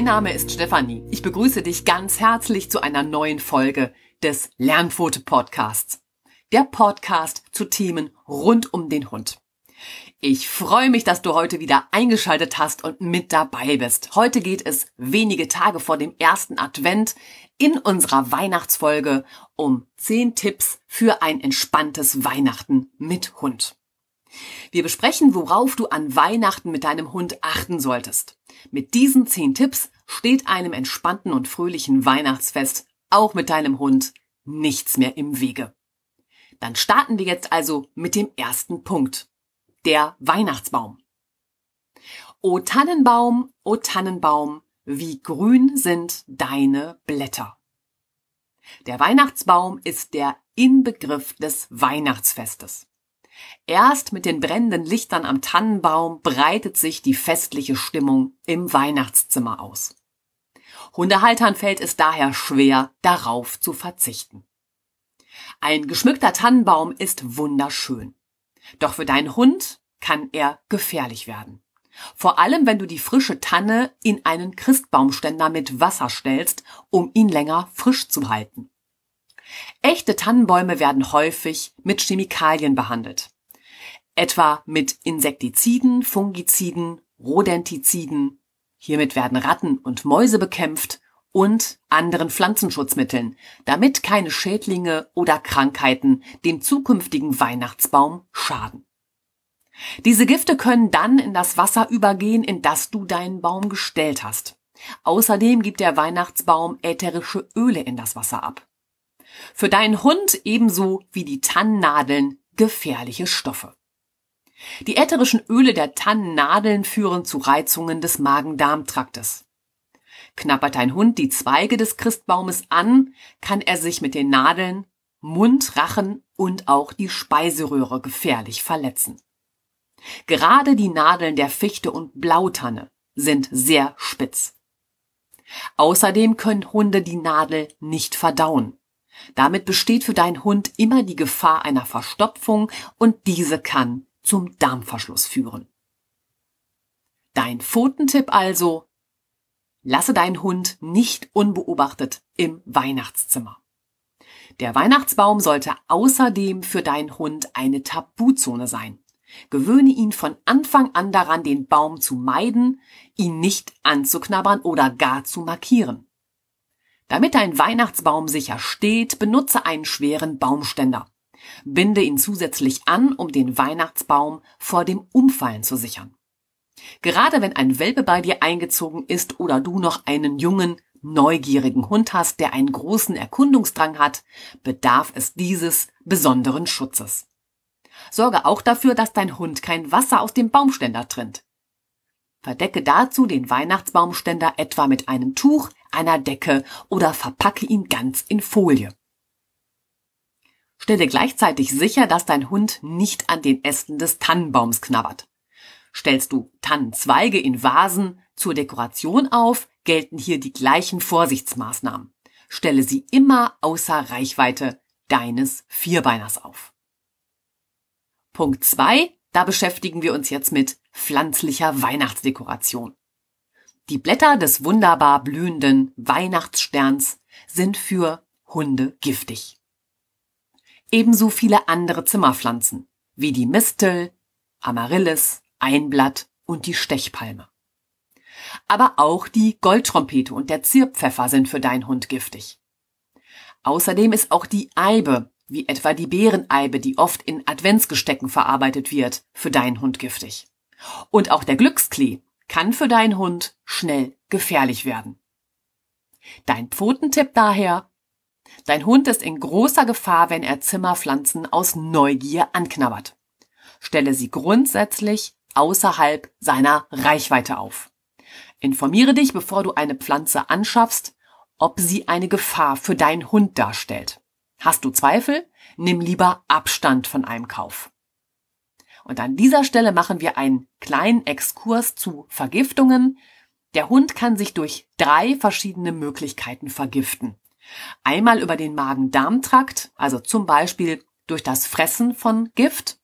Mein Name ist Stefanie. Ich begrüße dich ganz herzlich zu einer neuen Folge des Lernpfote Podcasts. Der Podcast zu Themen rund um den Hund. Ich freue mich, dass du heute wieder eingeschaltet hast und mit dabei bist. Heute geht es wenige Tage vor dem ersten Advent in unserer Weihnachtsfolge um 10 Tipps für ein entspanntes Weihnachten mit Hund. Wir besprechen, worauf du an Weihnachten mit deinem Hund achten solltest. Mit diesen 10 Tipps steht einem entspannten und fröhlichen Weihnachtsfest auch mit deinem Hund nichts mehr im Wege. Dann starten wir jetzt also mit dem ersten Punkt der Weihnachtsbaum. O Tannenbaum, o Tannenbaum, wie grün sind deine Blätter. Der Weihnachtsbaum ist der Inbegriff des Weihnachtsfestes. Erst mit den brennenden Lichtern am Tannenbaum breitet sich die festliche Stimmung im Weihnachtszimmer aus. Hundehaltern fällt es daher schwer, darauf zu verzichten. Ein geschmückter Tannenbaum ist wunderschön. Doch für deinen Hund kann er gefährlich werden. Vor allem, wenn du die frische Tanne in einen Christbaumständer mit Wasser stellst, um ihn länger frisch zu halten. Echte Tannenbäume werden häufig mit Chemikalien behandelt. Etwa mit Insektiziden, Fungiziden, Rodentiziden. Hiermit werden Ratten und Mäuse bekämpft und anderen Pflanzenschutzmitteln, damit keine Schädlinge oder Krankheiten dem zukünftigen Weihnachtsbaum schaden. Diese Gifte können dann in das Wasser übergehen, in das du deinen Baum gestellt hast. Außerdem gibt der Weihnachtsbaum ätherische Öle in das Wasser ab. Für deinen Hund ebenso wie die Tannennadeln gefährliche Stoffe. Die ätherischen Öle der Tannennadeln führen zu Reizungen des Magen-Darm-Traktes. Knabbert dein Hund die Zweige des Christbaumes an, kann er sich mit den Nadeln Mund, Rachen und auch die Speiseröhre gefährlich verletzen. Gerade die Nadeln der Fichte und Blautanne sind sehr spitz. Außerdem können Hunde die Nadel nicht verdauen. Damit besteht für deinen Hund immer die Gefahr einer Verstopfung und diese kann zum Darmverschluss führen. Dein Pfotentipp also, lasse deinen Hund nicht unbeobachtet im Weihnachtszimmer. Der Weihnachtsbaum sollte außerdem für deinen Hund eine Tabuzone sein. Gewöhne ihn von Anfang an daran, den Baum zu meiden, ihn nicht anzuknabbern oder gar zu markieren. Damit dein Weihnachtsbaum sicher steht, benutze einen schweren Baumständer. Binde ihn zusätzlich an, um den Weihnachtsbaum vor dem Umfallen zu sichern. Gerade wenn ein Welpe bei dir eingezogen ist oder du noch einen jungen, neugierigen Hund hast, der einen großen Erkundungsdrang hat, bedarf es dieses besonderen Schutzes. Sorge auch dafür, dass dein Hund kein Wasser aus dem Baumständer trinnt. Verdecke dazu den Weihnachtsbaumständer etwa mit einem Tuch, einer Decke oder verpacke ihn ganz in Folie. Stelle gleichzeitig sicher, dass dein Hund nicht an den Ästen des Tannenbaums knabbert. Stellst du Tannenzweige in Vasen zur Dekoration auf, gelten hier die gleichen Vorsichtsmaßnahmen. Stelle sie immer außer Reichweite deines Vierbeiners auf. Punkt zwei: Da beschäftigen wir uns jetzt mit pflanzlicher Weihnachtsdekoration. Die Blätter des wunderbar blühenden Weihnachtssterns sind für Hunde giftig ebenso viele andere Zimmerpflanzen wie die Mistel, Amaryllis, Einblatt und die Stechpalme. Aber auch die Goldtrompete und der Zierpfeffer sind für deinen Hund giftig. Außerdem ist auch die Eibe, wie etwa die Beereneibe, die oft in Adventsgestecken verarbeitet wird, für deinen Hund giftig. Und auch der Glücksklee kann für deinen Hund schnell gefährlich werden. Dein Pfotentipp daher, Dein Hund ist in großer Gefahr, wenn er Zimmerpflanzen aus Neugier anknabbert. Stelle sie grundsätzlich außerhalb seiner Reichweite auf. Informiere dich, bevor du eine Pflanze anschaffst, ob sie eine Gefahr für deinen Hund darstellt. Hast du Zweifel? Nimm lieber Abstand von einem Kauf. Und an dieser Stelle machen wir einen kleinen Exkurs zu Vergiftungen. Der Hund kann sich durch drei verschiedene Möglichkeiten vergiften. Einmal über den Magen-Darm-Trakt, also zum Beispiel durch das Fressen von Gift.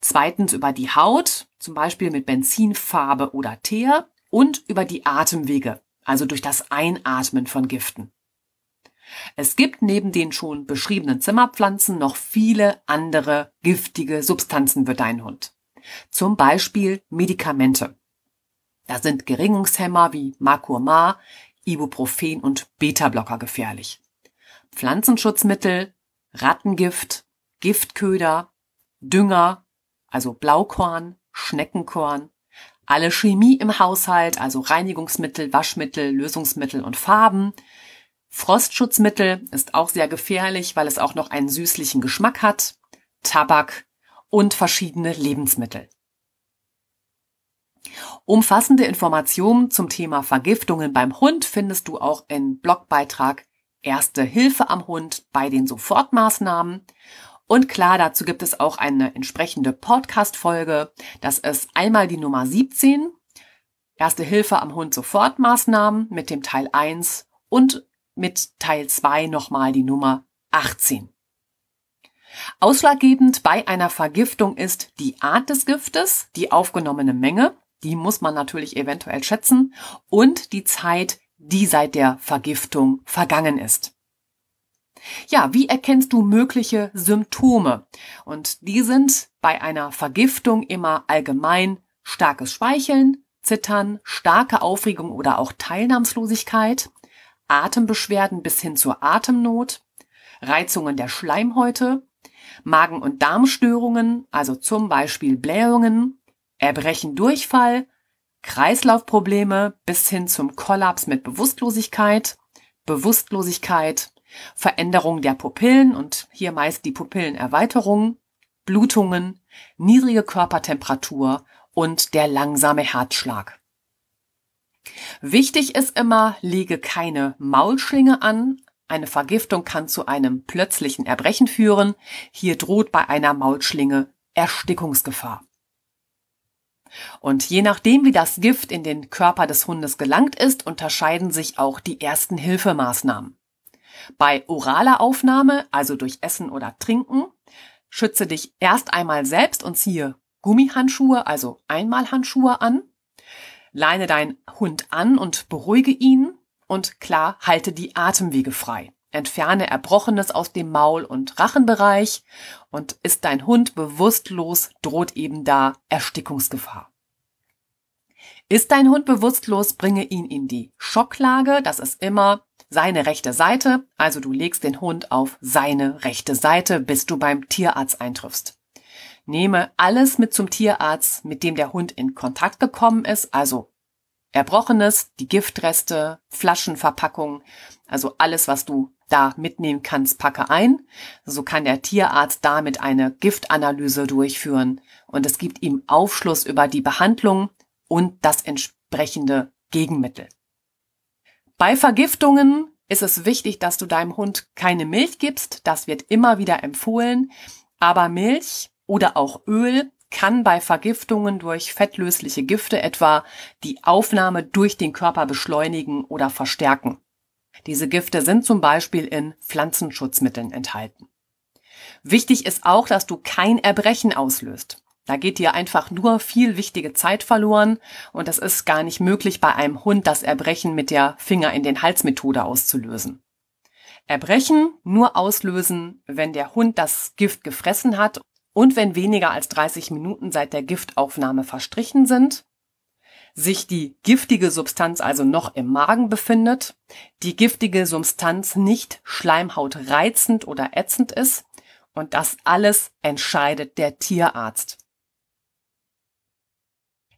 Zweitens über die Haut, zum Beispiel mit Benzinfarbe oder Teer. Und über die Atemwege, also durch das Einatmen von Giften. Es gibt neben den schon beschriebenen Zimmerpflanzen noch viele andere giftige Substanzen für deinen Hund. Zum Beispiel Medikamente. Da sind Geringungshemmer wie Macurmar, Ibuprofen und Beta-Blocker gefährlich. Pflanzenschutzmittel, Rattengift, Giftköder, Dünger, also Blaukorn, Schneckenkorn, alle Chemie im Haushalt, also Reinigungsmittel, Waschmittel, Lösungsmittel und Farben. Frostschutzmittel ist auch sehr gefährlich, weil es auch noch einen süßlichen Geschmack hat. Tabak und verschiedene Lebensmittel. Umfassende Informationen zum Thema Vergiftungen beim Hund findest du auch im Blogbeitrag Erste Hilfe am Hund bei den Sofortmaßnahmen. Und klar, dazu gibt es auch eine entsprechende Podcast-Folge. Das ist einmal die Nummer 17, Erste Hilfe am Hund Sofortmaßnahmen mit dem Teil 1 und mit Teil 2 nochmal die Nummer 18. Ausschlaggebend bei einer Vergiftung ist die Art des Giftes, die aufgenommene Menge, die muss man natürlich eventuell schätzen, und die Zeit, die seit der Vergiftung vergangen ist. Ja, wie erkennst du mögliche Symptome? Und die sind bei einer Vergiftung immer allgemein starkes Speicheln, Zittern, starke Aufregung oder auch Teilnahmslosigkeit, Atembeschwerden bis hin zur Atemnot, Reizungen der Schleimhäute, Magen- und Darmstörungen, also zum Beispiel Blähungen, Erbrechen, Durchfall, Kreislaufprobleme bis hin zum Kollaps mit Bewusstlosigkeit, Bewusstlosigkeit, Veränderung der Pupillen und hier meist die Pupillenerweiterung, Blutungen, niedrige Körpertemperatur und der langsame Herzschlag. Wichtig ist immer, lege keine Maulschlinge an. Eine Vergiftung kann zu einem plötzlichen Erbrechen führen. Hier droht bei einer Maulschlinge Erstickungsgefahr. Und je nachdem, wie das Gift in den Körper des Hundes gelangt ist, unterscheiden sich auch die ersten Hilfemaßnahmen. Bei oraler Aufnahme, also durch Essen oder Trinken, schütze dich erst einmal selbst und ziehe Gummihandschuhe, also Einmalhandschuhe an. Leine deinen Hund an und beruhige ihn und klar halte die Atemwege frei. Entferne Erbrochenes aus dem Maul- und Rachenbereich und ist dein Hund bewusstlos, droht eben da Erstickungsgefahr. Ist dein Hund bewusstlos, bringe ihn in die Schocklage. Das ist immer seine rechte Seite. Also du legst den Hund auf seine rechte Seite, bis du beim Tierarzt eintriffst. Nehme alles mit zum Tierarzt, mit dem der Hund in Kontakt gekommen ist, also Erbrochenes, die Giftreste, Flaschenverpackung, also alles, was du da mitnehmen kannst, packe ein. So kann der Tierarzt damit eine Giftanalyse durchführen und es gibt ihm Aufschluss über die Behandlung und das entsprechende Gegenmittel. Bei Vergiftungen ist es wichtig, dass du deinem Hund keine Milch gibst. Das wird immer wieder empfohlen. Aber Milch oder auch Öl kann bei Vergiftungen durch fettlösliche Gifte etwa die Aufnahme durch den Körper beschleunigen oder verstärken. Diese Gifte sind zum Beispiel in Pflanzenschutzmitteln enthalten. Wichtig ist auch, dass du kein Erbrechen auslöst. Da geht dir einfach nur viel wichtige Zeit verloren und es ist gar nicht möglich, bei einem Hund das Erbrechen mit der Finger in den Hals Methode auszulösen. Erbrechen nur auslösen, wenn der Hund das Gift gefressen hat und wenn weniger als 30 Minuten seit der Giftaufnahme verstrichen sind, sich die giftige Substanz also noch im Magen befindet, die giftige Substanz nicht schleimhautreizend oder ätzend ist und das alles entscheidet der Tierarzt.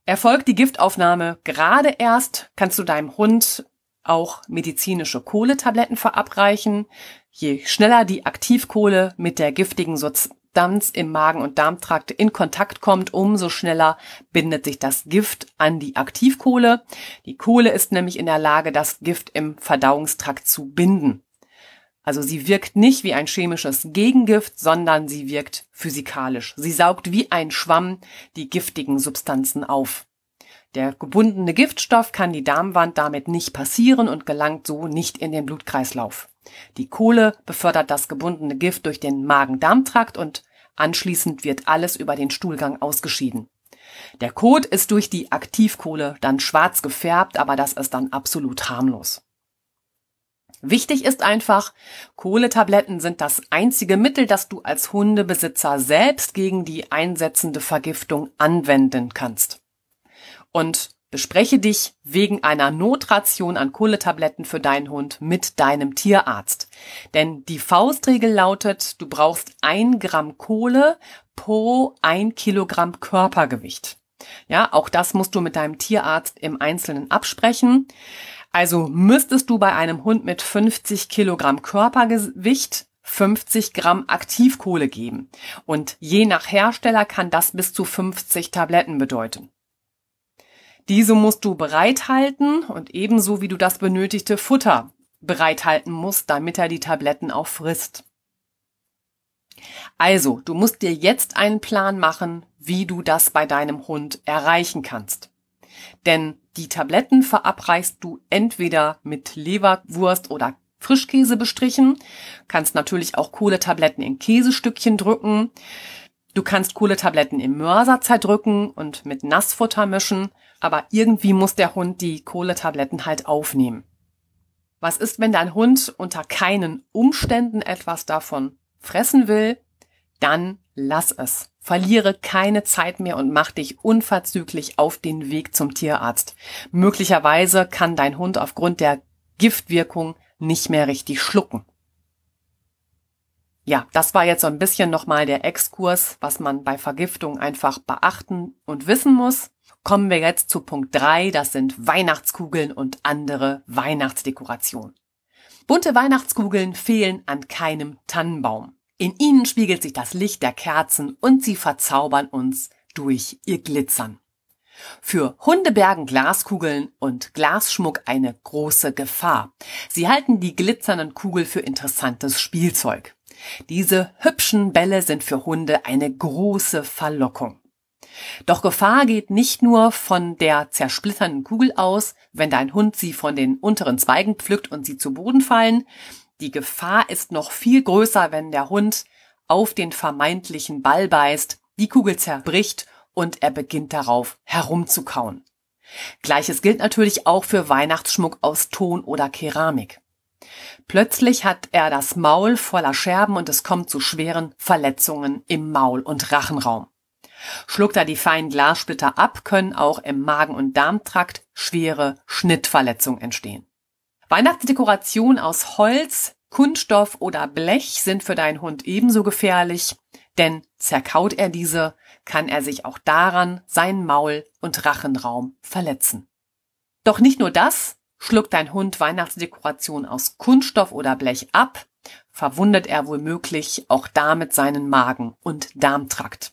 Erfolgt die Giftaufnahme gerade erst, kannst du deinem Hund auch medizinische Kohletabletten verabreichen. Je schneller die Aktivkohle mit der giftigen Substanz im Magen- und Darmtrakt in Kontakt kommt, umso schneller bindet sich das Gift an die Aktivkohle. Die Kohle ist nämlich in der Lage, das Gift im Verdauungstrakt zu binden. Also sie wirkt nicht wie ein chemisches Gegengift, sondern sie wirkt physikalisch. Sie saugt wie ein Schwamm die giftigen Substanzen auf. Der gebundene Giftstoff kann die Darmwand damit nicht passieren und gelangt so nicht in den Blutkreislauf. Die Kohle befördert das gebundene Gift durch den Magen-Darm-Trakt und Anschließend wird alles über den Stuhlgang ausgeschieden. Der Kot ist durch die Aktivkohle dann schwarz gefärbt, aber das ist dann absolut harmlos. Wichtig ist einfach, Kohletabletten sind das einzige Mittel, das du als Hundebesitzer selbst gegen die einsetzende Vergiftung anwenden kannst. Und bespreche dich wegen einer Notration an Kohletabletten für deinen Hund mit deinem Tierarzt. Denn die Faustregel lautet, du brauchst ein Gramm Kohle pro ein Kilogramm Körpergewicht. Ja, auch das musst du mit deinem Tierarzt im Einzelnen absprechen. Also müsstest du bei einem Hund mit 50 Kilogramm Körpergewicht 50 Gramm Aktivkohle geben. Und je nach Hersteller kann das bis zu 50 Tabletten bedeuten. Diese musst du bereithalten und ebenso wie du das benötigte Futter bereithalten musst, damit er die Tabletten auch frisst. Also, du musst dir jetzt einen Plan machen, wie du das bei deinem Hund erreichen kannst. Denn die Tabletten verabreichst du entweder mit Leberwurst oder Frischkäse bestrichen, kannst natürlich auch Kohletabletten in Käsestückchen drücken. Du kannst Kohletabletten im Mörser zerdrücken und mit Nassfutter mischen, aber irgendwie muss der Hund die Kohletabletten halt aufnehmen. Was ist, wenn dein Hund unter keinen Umständen etwas davon fressen will? Dann lass es. Verliere keine Zeit mehr und mach dich unverzüglich auf den Weg zum Tierarzt. Möglicherweise kann dein Hund aufgrund der Giftwirkung nicht mehr richtig schlucken. Ja, das war jetzt so ein bisschen nochmal der Exkurs, was man bei Vergiftung einfach beachten und wissen muss. Kommen wir jetzt zu Punkt drei. das sind Weihnachtskugeln und andere Weihnachtsdekorationen. Bunte Weihnachtskugeln fehlen an keinem Tannenbaum. In ihnen spiegelt sich das Licht der Kerzen und sie verzaubern uns durch ihr Glitzern. Für Hunde bergen Glaskugeln und Glasschmuck eine große Gefahr. Sie halten die glitzernden Kugel für interessantes Spielzeug. Diese hübschen Bälle sind für Hunde eine große Verlockung. Doch Gefahr geht nicht nur von der zersplitternden Kugel aus, wenn dein Hund sie von den unteren Zweigen pflückt und sie zu Boden fallen. Die Gefahr ist noch viel größer, wenn der Hund auf den vermeintlichen Ball beißt, die Kugel zerbricht und er beginnt darauf herumzukauen. Gleiches gilt natürlich auch für Weihnachtsschmuck aus Ton oder Keramik. Plötzlich hat er das Maul voller Scherben und es kommt zu schweren Verletzungen im Maul- und Rachenraum. Schluckt er die feinen Glassplitter ab, können auch im Magen- und Darmtrakt schwere Schnittverletzungen entstehen. Weihnachtsdekorationen aus Holz, Kunststoff oder Blech sind für deinen Hund ebenso gefährlich, denn zerkaut er diese, kann er sich auch daran seinen Maul- und Rachenraum verletzen. Doch nicht nur das, schluckt dein Hund Weihnachtsdekoration aus Kunststoff oder Blech ab, verwundet er womöglich auch damit seinen Magen- und Darmtrakt.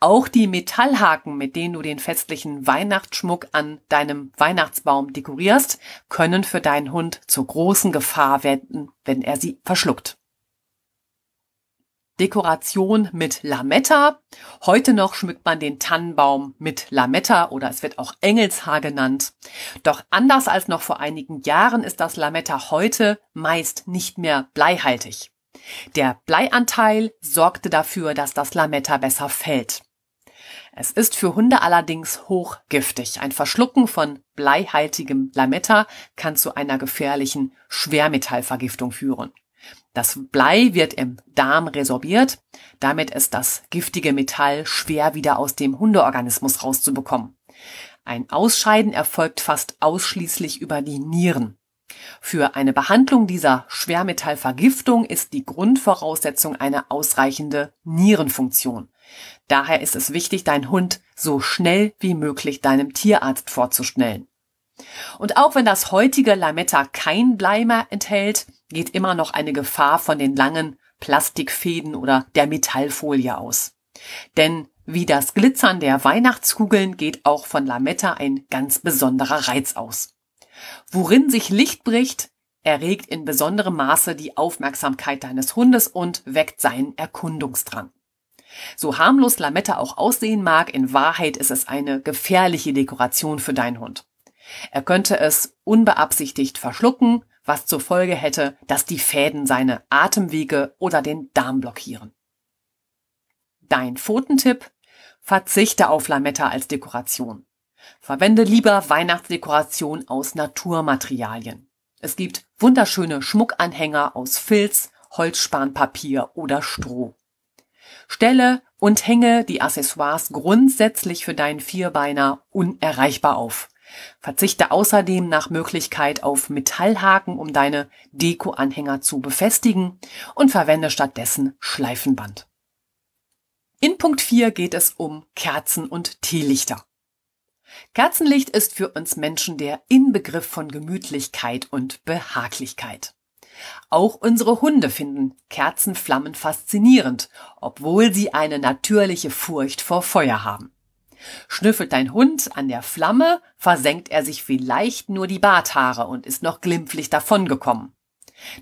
Auch die Metallhaken, mit denen du den festlichen Weihnachtsschmuck an deinem Weihnachtsbaum dekorierst, können für deinen Hund zur großen Gefahr werden, wenn er sie verschluckt. Dekoration mit Lametta. Heute noch schmückt man den Tannenbaum mit Lametta oder es wird auch Engelshaar genannt. Doch anders als noch vor einigen Jahren ist das Lametta heute meist nicht mehr bleihaltig. Der Bleianteil sorgte dafür, dass das Lametta besser fällt. Es ist für Hunde allerdings hochgiftig. Ein Verschlucken von bleihaltigem Lametta kann zu einer gefährlichen Schwermetallvergiftung führen. Das Blei wird im Darm resorbiert, damit ist das giftige Metall schwer wieder aus dem Hundeorganismus rauszubekommen. Ein Ausscheiden erfolgt fast ausschließlich über die Nieren. Für eine Behandlung dieser Schwermetallvergiftung ist die Grundvoraussetzung eine ausreichende Nierenfunktion. Daher ist es wichtig, deinen Hund so schnell wie möglich deinem Tierarzt vorzustellen. Und auch wenn das heutige Lametta kein Blei mehr enthält, geht immer noch eine Gefahr von den langen Plastikfäden oder der Metallfolie aus. Denn wie das Glitzern der Weihnachtskugeln geht auch von Lametta ein ganz besonderer Reiz aus. Worin sich Licht bricht, erregt in besonderem Maße die Aufmerksamkeit deines Hundes und weckt seinen Erkundungsdrang. So harmlos Lametta auch aussehen mag, in Wahrheit ist es eine gefährliche Dekoration für deinen Hund. Er könnte es unbeabsichtigt verschlucken, was zur Folge hätte, dass die Fäden seine Atemwege oder den Darm blockieren. Dein Pfotentipp Verzichte auf Lametta als Dekoration. Verwende lieber Weihnachtsdekoration aus Naturmaterialien. Es gibt wunderschöne Schmuckanhänger aus Filz, Holzspanpapier oder Stroh. Stelle und hänge die Accessoires grundsätzlich für deinen Vierbeiner unerreichbar auf. Verzichte außerdem nach Möglichkeit auf Metallhaken, um deine Dekoanhänger zu befestigen und verwende stattdessen Schleifenband. In Punkt 4 geht es um Kerzen und Teelichter. Kerzenlicht ist für uns Menschen der Inbegriff von Gemütlichkeit und Behaglichkeit. Auch unsere Hunde finden Kerzenflammen faszinierend, obwohl sie eine natürliche Furcht vor Feuer haben. Schnüffelt dein Hund an der Flamme, versenkt er sich vielleicht nur die Barthaare und ist noch glimpflich davongekommen.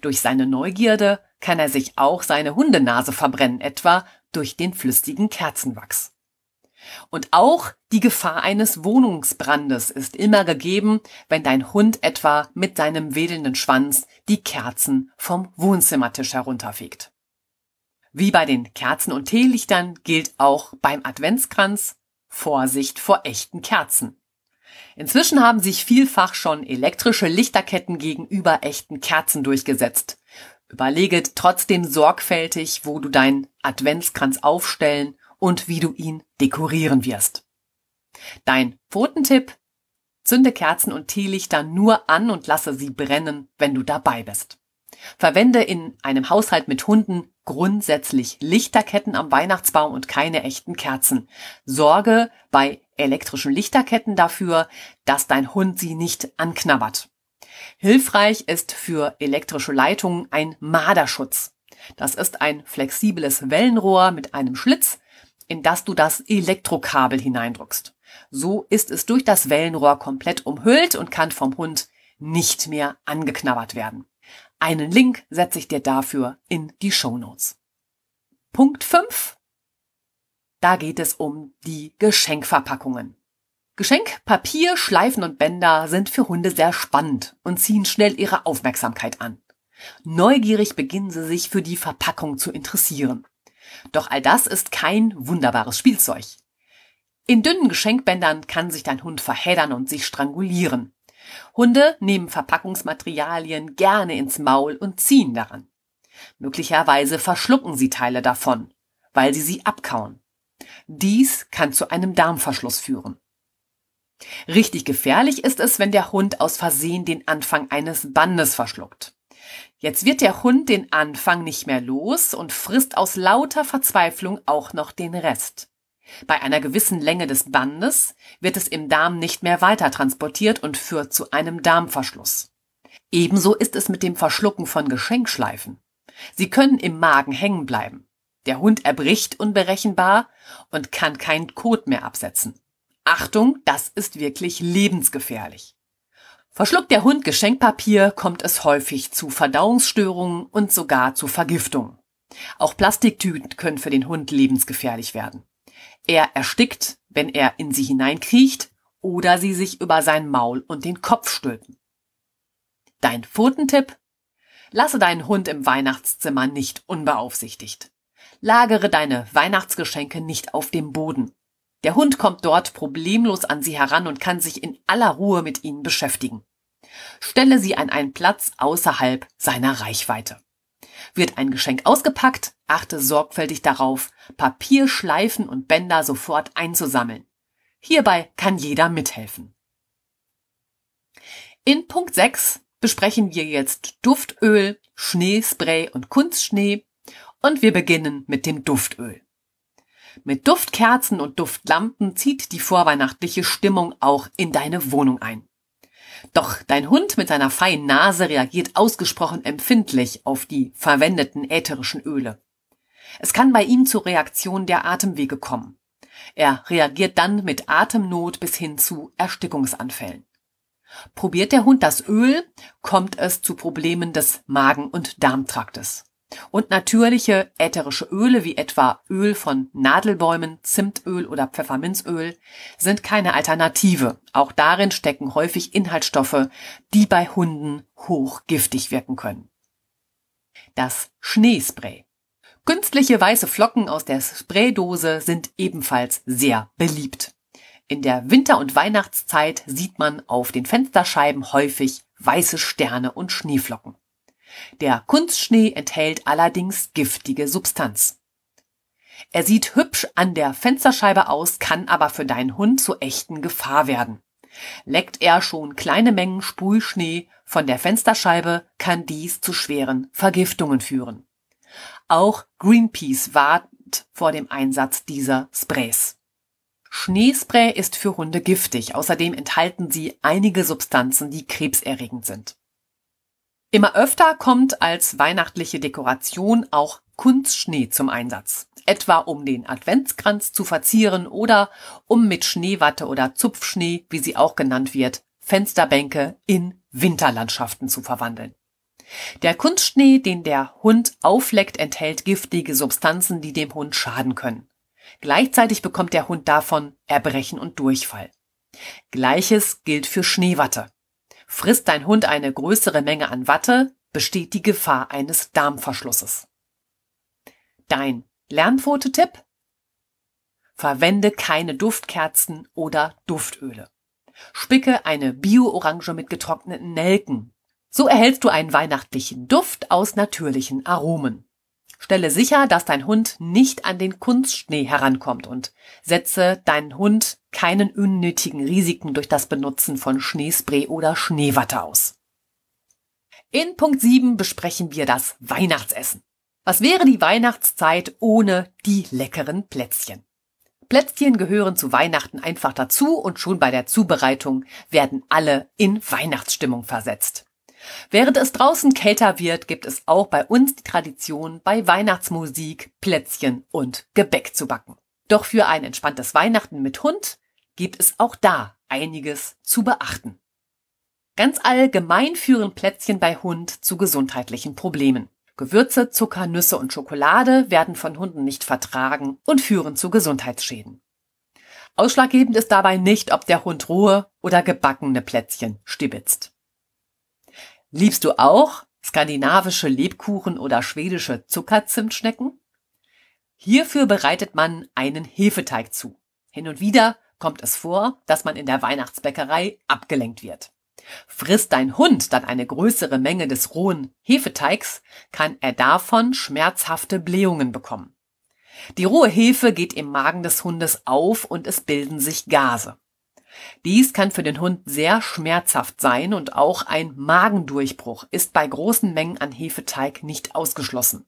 Durch seine Neugierde kann er sich auch seine Hundenase verbrennen, etwa durch den flüssigen Kerzenwachs. Und auch die Gefahr eines Wohnungsbrandes ist immer gegeben, wenn dein Hund etwa mit seinem wedelnden Schwanz die Kerzen vom Wohnzimmertisch herunterfegt. Wie bei den Kerzen und Teelichtern gilt auch beim Adventskranz Vorsicht vor echten Kerzen. Inzwischen haben sich vielfach schon elektrische Lichterketten gegenüber echten Kerzen durchgesetzt. Überlege trotzdem sorgfältig, wo du deinen Adventskranz aufstellen und wie du ihn dekorieren wirst. Dein Pfotentipp? Zünde Kerzen und Teelichter nur an und lasse sie brennen, wenn du dabei bist. Verwende in einem Haushalt mit Hunden grundsätzlich Lichterketten am Weihnachtsbaum und keine echten Kerzen. Sorge bei elektrischen Lichterketten dafür, dass dein Hund sie nicht anknabbert. Hilfreich ist für elektrische Leitungen ein Marderschutz. Das ist ein flexibles Wellenrohr mit einem Schlitz, in das du das Elektrokabel hineindrückst. So ist es durch das Wellenrohr komplett umhüllt und kann vom Hund nicht mehr angeknabbert werden. Einen Link setze ich dir dafür in die Show Notes. Punkt 5. Da geht es um die Geschenkverpackungen. Geschenkpapier, Schleifen und Bänder sind für Hunde sehr spannend und ziehen schnell ihre Aufmerksamkeit an. Neugierig beginnen sie sich für die Verpackung zu interessieren. Doch all das ist kein wunderbares Spielzeug. In dünnen Geschenkbändern kann sich dein Hund verheddern und sich strangulieren. Hunde nehmen Verpackungsmaterialien gerne ins Maul und ziehen daran. Möglicherweise verschlucken sie Teile davon, weil sie sie abkauen. Dies kann zu einem Darmverschluss führen. Richtig gefährlich ist es, wenn der Hund aus Versehen den Anfang eines Bandes verschluckt. Jetzt wird der Hund den Anfang nicht mehr los und frisst aus lauter Verzweiflung auch noch den Rest. Bei einer gewissen Länge des Bandes wird es im Darm nicht mehr weiter transportiert und führt zu einem Darmverschluss. Ebenso ist es mit dem Verschlucken von Geschenkschleifen. Sie können im Magen hängen bleiben. Der Hund erbricht unberechenbar und kann kein Kot mehr absetzen. Achtung, das ist wirklich lebensgefährlich. Verschluckt der Hund Geschenkpapier, kommt es häufig zu Verdauungsstörungen und sogar zu Vergiftung. Auch Plastiktüten können für den Hund lebensgefährlich werden. Er erstickt, wenn er in sie hineinkriecht oder sie sich über sein Maul und den Kopf stülpen. Dein Pfotentipp? Lasse deinen Hund im Weihnachtszimmer nicht unbeaufsichtigt. Lagere deine Weihnachtsgeschenke nicht auf dem Boden. Der Hund kommt dort problemlos an sie heran und kann sich in aller Ruhe mit ihnen beschäftigen. Stelle sie an einen Platz außerhalb seiner Reichweite. Wird ein Geschenk ausgepackt, achte sorgfältig darauf, Papier, Schleifen und Bänder sofort einzusammeln. Hierbei kann jeder mithelfen. In Punkt 6 besprechen wir jetzt Duftöl, Schneespray und Kunstschnee und wir beginnen mit dem Duftöl. Mit Duftkerzen und Duftlampen zieht die vorweihnachtliche Stimmung auch in deine Wohnung ein. Doch dein Hund mit seiner feinen Nase reagiert ausgesprochen empfindlich auf die verwendeten ätherischen Öle. Es kann bei ihm zur Reaktion der Atemwege kommen. Er reagiert dann mit Atemnot bis hin zu Erstickungsanfällen. Probiert der Hund das Öl, kommt es zu Problemen des Magen- und Darmtraktes. Und natürliche ätherische Öle wie etwa Öl von Nadelbäumen, Zimtöl oder Pfefferminzöl sind keine Alternative. Auch darin stecken häufig Inhaltsstoffe, die bei Hunden hochgiftig wirken können. Das Schneespray. Künstliche weiße Flocken aus der Spraydose sind ebenfalls sehr beliebt. In der Winter- und Weihnachtszeit sieht man auf den Fensterscheiben häufig weiße Sterne und Schneeflocken. Der Kunstschnee enthält allerdings giftige Substanz. Er sieht hübsch an der Fensterscheibe aus, kann aber für deinen Hund zur echten Gefahr werden. Leckt er schon kleine Mengen Sprühschnee von der Fensterscheibe, kann dies zu schweren Vergiftungen führen. Auch Greenpeace warnt vor dem Einsatz dieser Sprays. Schneespray ist für Hunde giftig. Außerdem enthalten sie einige Substanzen, die krebserregend sind. Immer öfter kommt als weihnachtliche Dekoration auch Kunstschnee zum Einsatz. Etwa um den Adventskranz zu verzieren oder um mit Schneewatte oder Zupfschnee, wie sie auch genannt wird, Fensterbänke in Winterlandschaften zu verwandeln. Der Kunstschnee, den der Hund aufleckt, enthält giftige Substanzen, die dem Hund schaden können. Gleichzeitig bekommt der Hund davon Erbrechen und Durchfall. Gleiches gilt für Schneewatte. Frisst dein Hund eine größere Menge an Watte, besteht die Gefahr eines Darmverschlusses. Dein Lernpfote-Tipp? Verwende keine Duftkerzen oder Duftöle. Spicke eine Bio-Orange mit getrockneten Nelken. So erhältst du einen weihnachtlichen Duft aus natürlichen Aromen. Stelle sicher, dass dein Hund nicht an den Kunstschnee herankommt und setze deinen Hund keinen unnötigen Risiken durch das Benutzen von Schneespray oder Schneewatte aus. In Punkt 7 besprechen wir das Weihnachtsessen. Was wäre die Weihnachtszeit ohne die leckeren Plätzchen? Plätzchen gehören zu Weihnachten einfach dazu und schon bei der Zubereitung werden alle in Weihnachtsstimmung versetzt. Während es draußen kälter wird, gibt es auch bei uns die Tradition, bei Weihnachtsmusik Plätzchen und Gebäck zu backen. Doch für ein entspanntes Weihnachten mit Hund gibt es auch da einiges zu beachten. Ganz allgemein führen Plätzchen bei Hund zu gesundheitlichen Problemen. Gewürze, Zucker, Nüsse und Schokolade werden von Hunden nicht vertragen und führen zu Gesundheitsschäden. Ausschlaggebend ist dabei nicht, ob der Hund rohe oder gebackene Plätzchen stibitzt. Liebst du auch skandinavische Lebkuchen oder schwedische Zuckerzimtschnecken? Hierfür bereitet man einen Hefeteig zu. Hin und wieder kommt es vor, dass man in der Weihnachtsbäckerei abgelenkt wird. Frisst dein Hund dann eine größere Menge des rohen Hefeteigs, kann er davon schmerzhafte Blähungen bekommen. Die rohe Hefe geht im Magen des Hundes auf und es bilden sich Gase. Dies kann für den Hund sehr schmerzhaft sein und auch ein Magendurchbruch ist bei großen Mengen an Hefeteig nicht ausgeschlossen.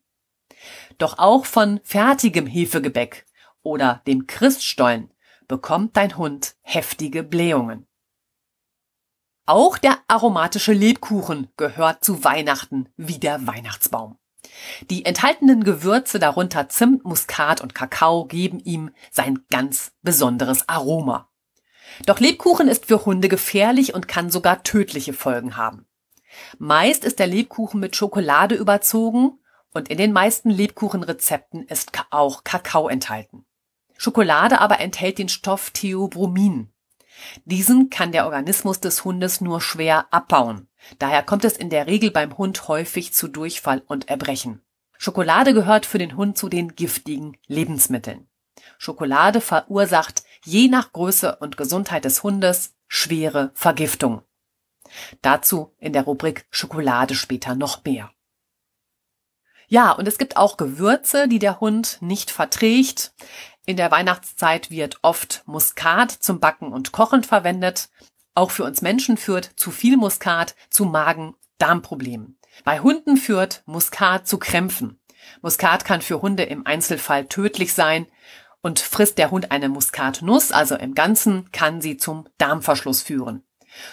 Doch auch von fertigem Hefegebäck oder dem Christstollen bekommt dein Hund heftige Blähungen. Auch der aromatische Lebkuchen gehört zu Weihnachten wie der Weihnachtsbaum. Die enthaltenen Gewürze, darunter Zimt, Muskat und Kakao, geben ihm sein ganz besonderes Aroma. Doch Lebkuchen ist für Hunde gefährlich und kann sogar tödliche Folgen haben. Meist ist der Lebkuchen mit Schokolade überzogen und in den meisten Lebkuchenrezepten ist auch Kakao enthalten. Schokolade aber enthält den Stoff Theobromin. Diesen kann der Organismus des Hundes nur schwer abbauen. Daher kommt es in der Regel beim Hund häufig zu Durchfall und Erbrechen. Schokolade gehört für den Hund zu den giftigen Lebensmitteln. Schokolade verursacht je nach Größe und Gesundheit des Hundes schwere Vergiftung. Dazu in der Rubrik Schokolade später noch mehr. Ja, und es gibt auch Gewürze, die der Hund nicht verträgt. In der Weihnachtszeit wird oft Muskat zum Backen und Kochen verwendet. Auch für uns Menschen führt zu viel Muskat zu Magen-Darmproblemen. Bei Hunden führt Muskat zu Krämpfen. Muskat kann für Hunde im Einzelfall tödlich sein und frisst der Hund eine Muskatnuss, also im Ganzen, kann sie zum Darmverschluss führen.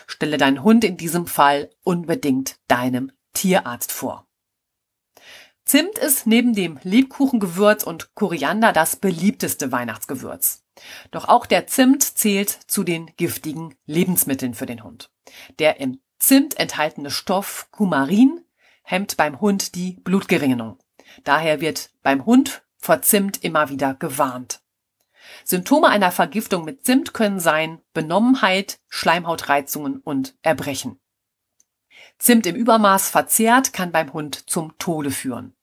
Stelle deinen Hund in diesem Fall unbedingt deinem Tierarzt vor. Zimt ist neben dem Lebkuchengewürz und Koriander das beliebteste Weihnachtsgewürz. Doch auch der Zimt zählt zu den giftigen Lebensmitteln für den Hund. Der im Zimt enthaltene Stoff Kumarin hemmt beim Hund die Blutgerinnung. Daher wird beim Hund vor Zimt immer wieder gewarnt. Symptome einer Vergiftung mit Zimt können sein Benommenheit, Schleimhautreizungen und Erbrechen. Zimt im Übermaß verzehrt kann beim Hund zum Tode führen.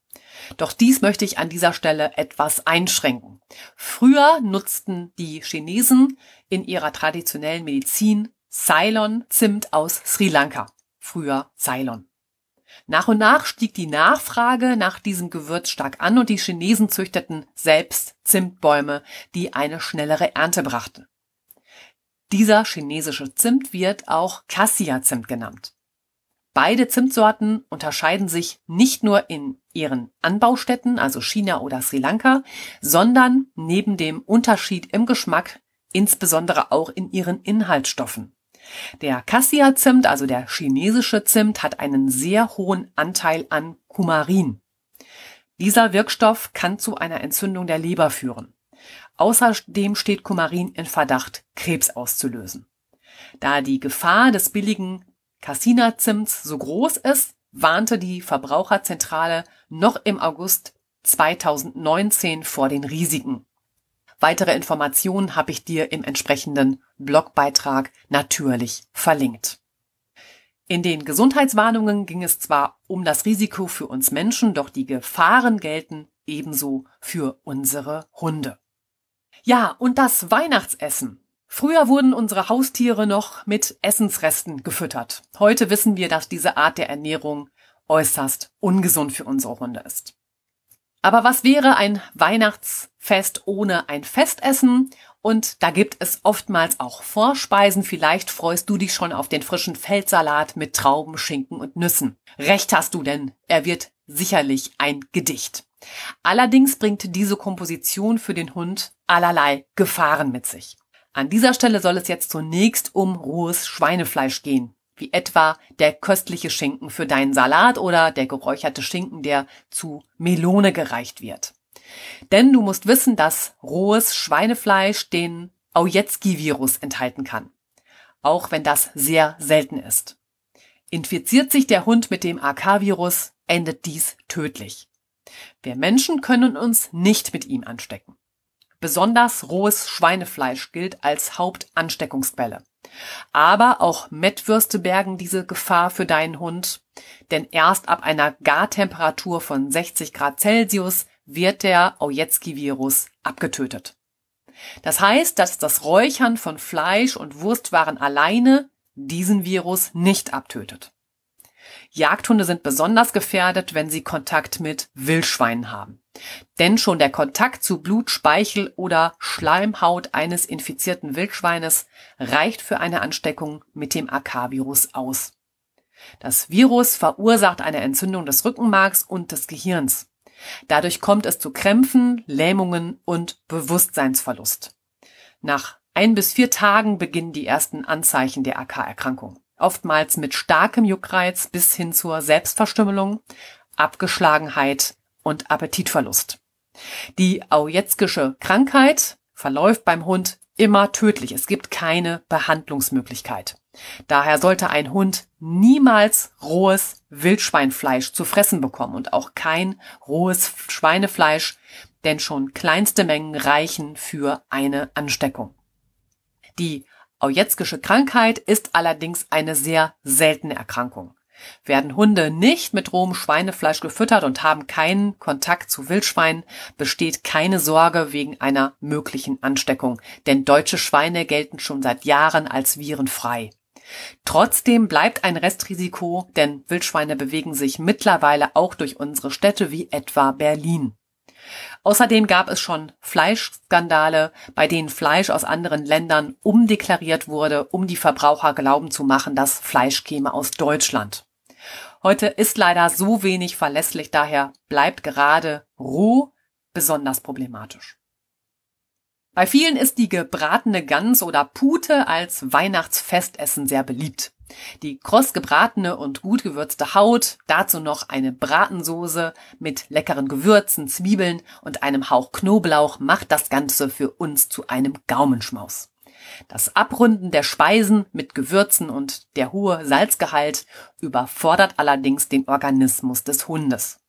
Doch dies möchte ich an dieser Stelle etwas einschränken. Früher nutzten die Chinesen in ihrer traditionellen Medizin Ceylon Zimt aus Sri Lanka. Früher Ceylon. Nach und nach stieg die Nachfrage nach diesem Gewürz stark an und die Chinesen züchteten selbst Zimtbäume, die eine schnellere Ernte brachten. Dieser chinesische Zimt wird auch Cassia-Zimt genannt. Beide Zimtsorten unterscheiden sich nicht nur in ihren Anbaustätten, also China oder Sri Lanka, sondern neben dem Unterschied im Geschmack insbesondere auch in ihren Inhaltsstoffen. Der Cassia-Zimt, also der chinesische Zimt, hat einen sehr hohen Anteil an Kumarin. Dieser Wirkstoff kann zu einer Entzündung der Leber führen. Außerdem steht Kumarin in Verdacht, Krebs auszulösen. Da die Gefahr des billigen Cassina-Zimts so groß ist, warnte die Verbraucherzentrale noch im August 2019 vor den Risiken. Weitere Informationen habe ich dir im entsprechenden Blogbeitrag natürlich verlinkt. In den Gesundheitswarnungen ging es zwar um das Risiko für uns Menschen, doch die Gefahren gelten ebenso für unsere Hunde. Ja, und das Weihnachtsessen. Früher wurden unsere Haustiere noch mit Essensresten gefüttert. Heute wissen wir, dass diese Art der Ernährung äußerst ungesund für unsere Hunde ist. Aber was wäre ein Weihnachtsfest ohne ein Festessen? Und da gibt es oftmals auch Vorspeisen. Vielleicht freust du dich schon auf den frischen Feldsalat mit Trauben, Schinken und Nüssen. Recht hast du denn, er wird sicherlich ein Gedicht. Allerdings bringt diese Komposition für den Hund allerlei Gefahren mit sich. An dieser Stelle soll es jetzt zunächst um rohes Schweinefleisch gehen, wie etwa der köstliche Schinken für deinen Salat oder der geräucherte Schinken, der zu Melone gereicht wird. Denn du musst wissen, dass rohes Schweinefleisch den Aujetski-Virus enthalten kann, auch wenn das sehr selten ist. Infiziert sich der Hund mit dem AK-Virus, endet dies tödlich. Wir Menschen können uns nicht mit ihm anstecken. Besonders rohes Schweinefleisch gilt als Hauptansteckungsquelle. Aber auch Mettwürste bergen diese Gefahr für deinen Hund, denn erst ab einer Gartemperatur von 60 Grad Celsius wird der Aujetski-Virus abgetötet. Das heißt, dass das Räuchern von Fleisch und Wurstwaren alleine diesen Virus nicht abtötet. Jagdhunde sind besonders gefährdet, wenn sie Kontakt mit Wildschweinen haben. Denn schon der Kontakt zu Blut, Speichel oder Schleimhaut eines infizierten Wildschweines reicht für eine Ansteckung mit dem AK-Virus aus. Das Virus verursacht eine Entzündung des Rückenmarks und des Gehirns. Dadurch kommt es zu Krämpfen, Lähmungen und Bewusstseinsverlust. Nach ein bis vier Tagen beginnen die ersten Anzeichen der AK-Erkrankung oftmals mit starkem Juckreiz bis hin zur Selbstverstümmelung, Abgeschlagenheit und Appetitverlust. Die Aujetzkische Krankheit verläuft beim Hund immer tödlich. Es gibt keine Behandlungsmöglichkeit. Daher sollte ein Hund niemals rohes Wildschweinfleisch zu fressen bekommen und auch kein rohes Schweinefleisch, denn schon kleinste Mengen reichen für eine Ansteckung. Die Aujetzkische Krankheit ist allerdings eine sehr seltene Erkrankung. Werden Hunde nicht mit rohem Schweinefleisch gefüttert und haben keinen Kontakt zu Wildschweinen, besteht keine Sorge wegen einer möglichen Ansteckung, denn deutsche Schweine gelten schon seit Jahren als virenfrei. Trotzdem bleibt ein Restrisiko, denn Wildschweine bewegen sich mittlerweile auch durch unsere Städte wie etwa Berlin. Außerdem gab es schon Fleischskandale, bei denen Fleisch aus anderen Ländern umdeklariert wurde, um die Verbraucher glauben zu machen, dass Fleisch käme aus Deutschland. Heute ist leider so wenig verlässlich, daher bleibt gerade roh besonders problematisch. Bei vielen ist die gebratene Gans oder Pute als Weihnachtsfestessen sehr beliebt. Die kross gebratene und gut gewürzte Haut, dazu noch eine Bratensoße mit leckeren Gewürzen, Zwiebeln und einem Hauch Knoblauch macht das Ganze für uns zu einem Gaumenschmaus. Das Abrunden der Speisen mit Gewürzen und der hohe Salzgehalt überfordert allerdings den Organismus des Hundes.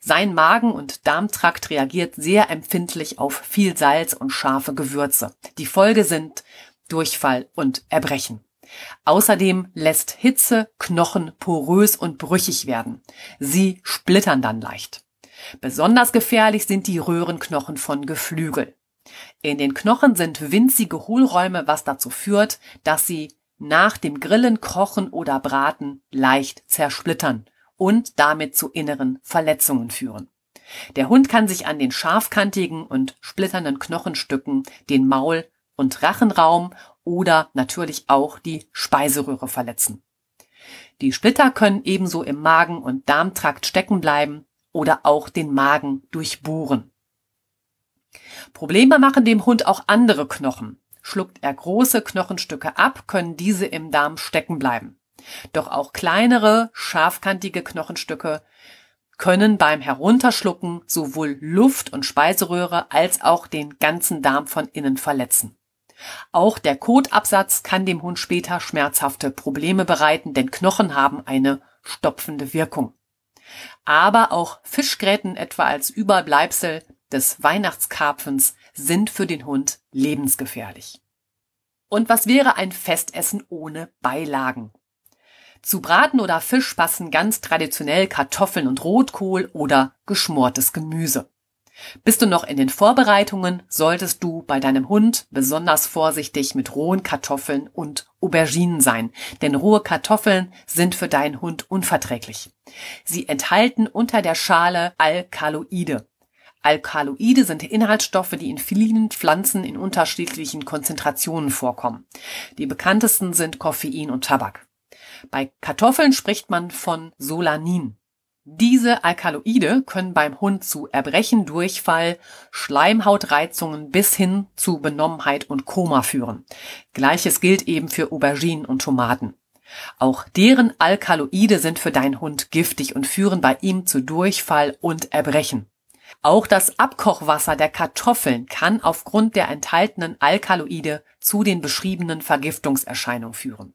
Sein Magen- und Darmtrakt reagiert sehr empfindlich auf viel Salz und scharfe Gewürze. Die Folge sind Durchfall und Erbrechen. Außerdem lässt Hitze Knochen porös und brüchig werden. Sie splittern dann leicht. Besonders gefährlich sind die Röhrenknochen von Geflügel. In den Knochen sind winzige Hohlräume, was dazu führt, dass sie nach dem Grillen, Kochen oder Braten leicht zersplittern und damit zu inneren Verletzungen führen. Der Hund kann sich an den scharfkantigen und splitternden Knochenstücken den Maul- und Rachenraum oder natürlich auch die Speiseröhre verletzen. Die Splitter können ebenso im Magen- und Darmtrakt stecken bleiben oder auch den Magen durchbohren. Probleme machen dem Hund auch andere Knochen. Schluckt er große Knochenstücke ab, können diese im Darm stecken bleiben. Doch auch kleinere, scharfkantige Knochenstücke können beim Herunterschlucken sowohl Luft- und Speiseröhre als auch den ganzen Darm von innen verletzen. Auch der Kotabsatz kann dem Hund später schmerzhafte Probleme bereiten, denn Knochen haben eine stopfende Wirkung. Aber auch Fischgräten etwa als Überbleibsel des Weihnachtskarpfens sind für den Hund lebensgefährlich. Und was wäre ein Festessen ohne Beilagen? Zu Braten oder Fisch passen ganz traditionell Kartoffeln und Rotkohl oder geschmortes Gemüse. Bist du noch in den Vorbereitungen, solltest du bei deinem Hund besonders vorsichtig mit rohen Kartoffeln und Auberginen sein, denn rohe Kartoffeln sind für deinen Hund unverträglich. Sie enthalten unter der Schale Alkaloide. Alkaloide sind Inhaltsstoffe, die in vielen Pflanzen in unterschiedlichen Konzentrationen vorkommen. Die bekanntesten sind Koffein und Tabak. Bei Kartoffeln spricht man von Solanin. Diese Alkaloide können beim Hund zu Erbrechen, Durchfall, Schleimhautreizungen bis hin zu Benommenheit und Koma führen. Gleiches gilt eben für Auberginen und Tomaten. Auch deren Alkaloide sind für deinen Hund giftig und führen bei ihm zu Durchfall und Erbrechen. Auch das Abkochwasser der Kartoffeln kann aufgrund der enthaltenen Alkaloide zu den beschriebenen Vergiftungserscheinungen führen.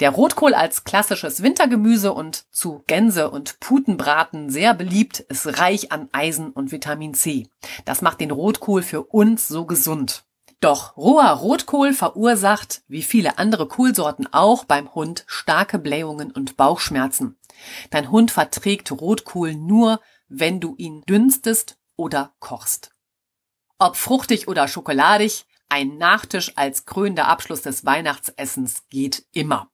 Der Rotkohl als klassisches Wintergemüse und zu Gänse- und Putenbraten sehr beliebt, ist reich an Eisen und Vitamin C. Das macht den Rotkohl für uns so gesund. Doch roher Rotkohl verursacht, wie viele andere Kohlsorten auch, beim Hund starke Blähungen und Bauchschmerzen. Dein Hund verträgt Rotkohl nur, wenn du ihn dünstest oder kochst. Ob fruchtig oder schokoladig, ein Nachtisch als krönender Abschluss des Weihnachtsessens geht immer.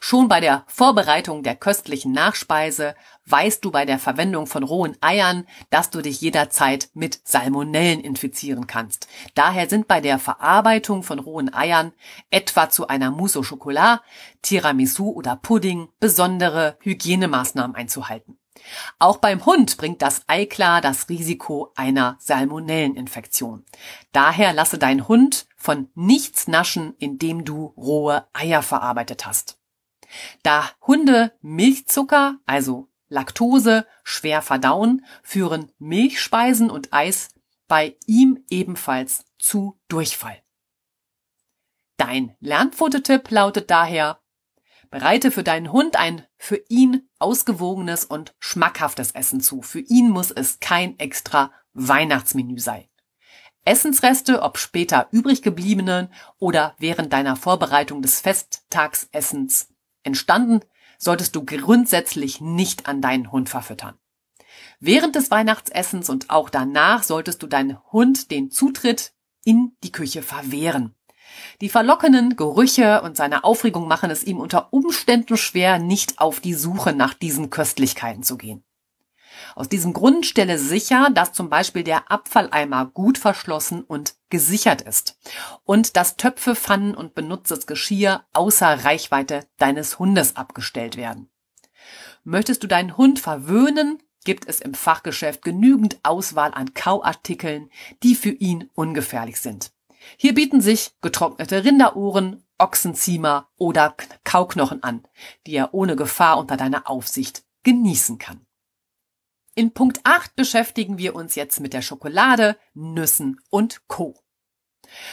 Schon bei der Vorbereitung der köstlichen Nachspeise weißt du bei der Verwendung von rohen Eiern, dass du dich jederzeit mit Salmonellen infizieren kannst. Daher sind bei der Verarbeitung von rohen Eiern, etwa zu einer Mousse au Chocolat, Tiramisu oder Pudding, besondere Hygienemaßnahmen einzuhalten. Auch beim Hund bringt das Eiklar das Risiko einer Salmonelleninfektion. Daher lasse dein Hund von nichts naschen, indem du rohe Eier verarbeitet hast. Da Hunde Milchzucker, also Laktose, schwer verdauen, führen Milchspeisen und Eis bei ihm ebenfalls zu Durchfall. Dein Lernfotetipp lautet daher, Bereite für deinen Hund ein für ihn ausgewogenes und schmackhaftes Essen zu. Für ihn muss es kein extra Weihnachtsmenü sein. Essensreste, ob später übrig gebliebenen oder während deiner Vorbereitung des Festtagsessens entstanden, solltest du grundsätzlich nicht an deinen Hund verfüttern. Während des Weihnachtsessens und auch danach solltest du deinen Hund den Zutritt in die Küche verwehren. Die verlockenden Gerüche und seine Aufregung machen es ihm unter Umständen schwer, nicht auf die Suche nach diesen Köstlichkeiten zu gehen. Aus diesem Grund stelle sicher, dass zum Beispiel der Abfalleimer gut verschlossen und gesichert ist und dass Töpfe, Pfannen und benutztes Geschirr außer Reichweite deines Hundes abgestellt werden. Möchtest du deinen Hund verwöhnen, gibt es im Fachgeschäft genügend Auswahl an Kauartikeln, die für ihn ungefährlich sind. Hier bieten sich getrocknete Rinderohren, Ochsenziemer oder Kauknochen an, die er ohne Gefahr unter deiner Aufsicht genießen kann. In Punkt 8 beschäftigen wir uns jetzt mit der Schokolade, Nüssen und Co.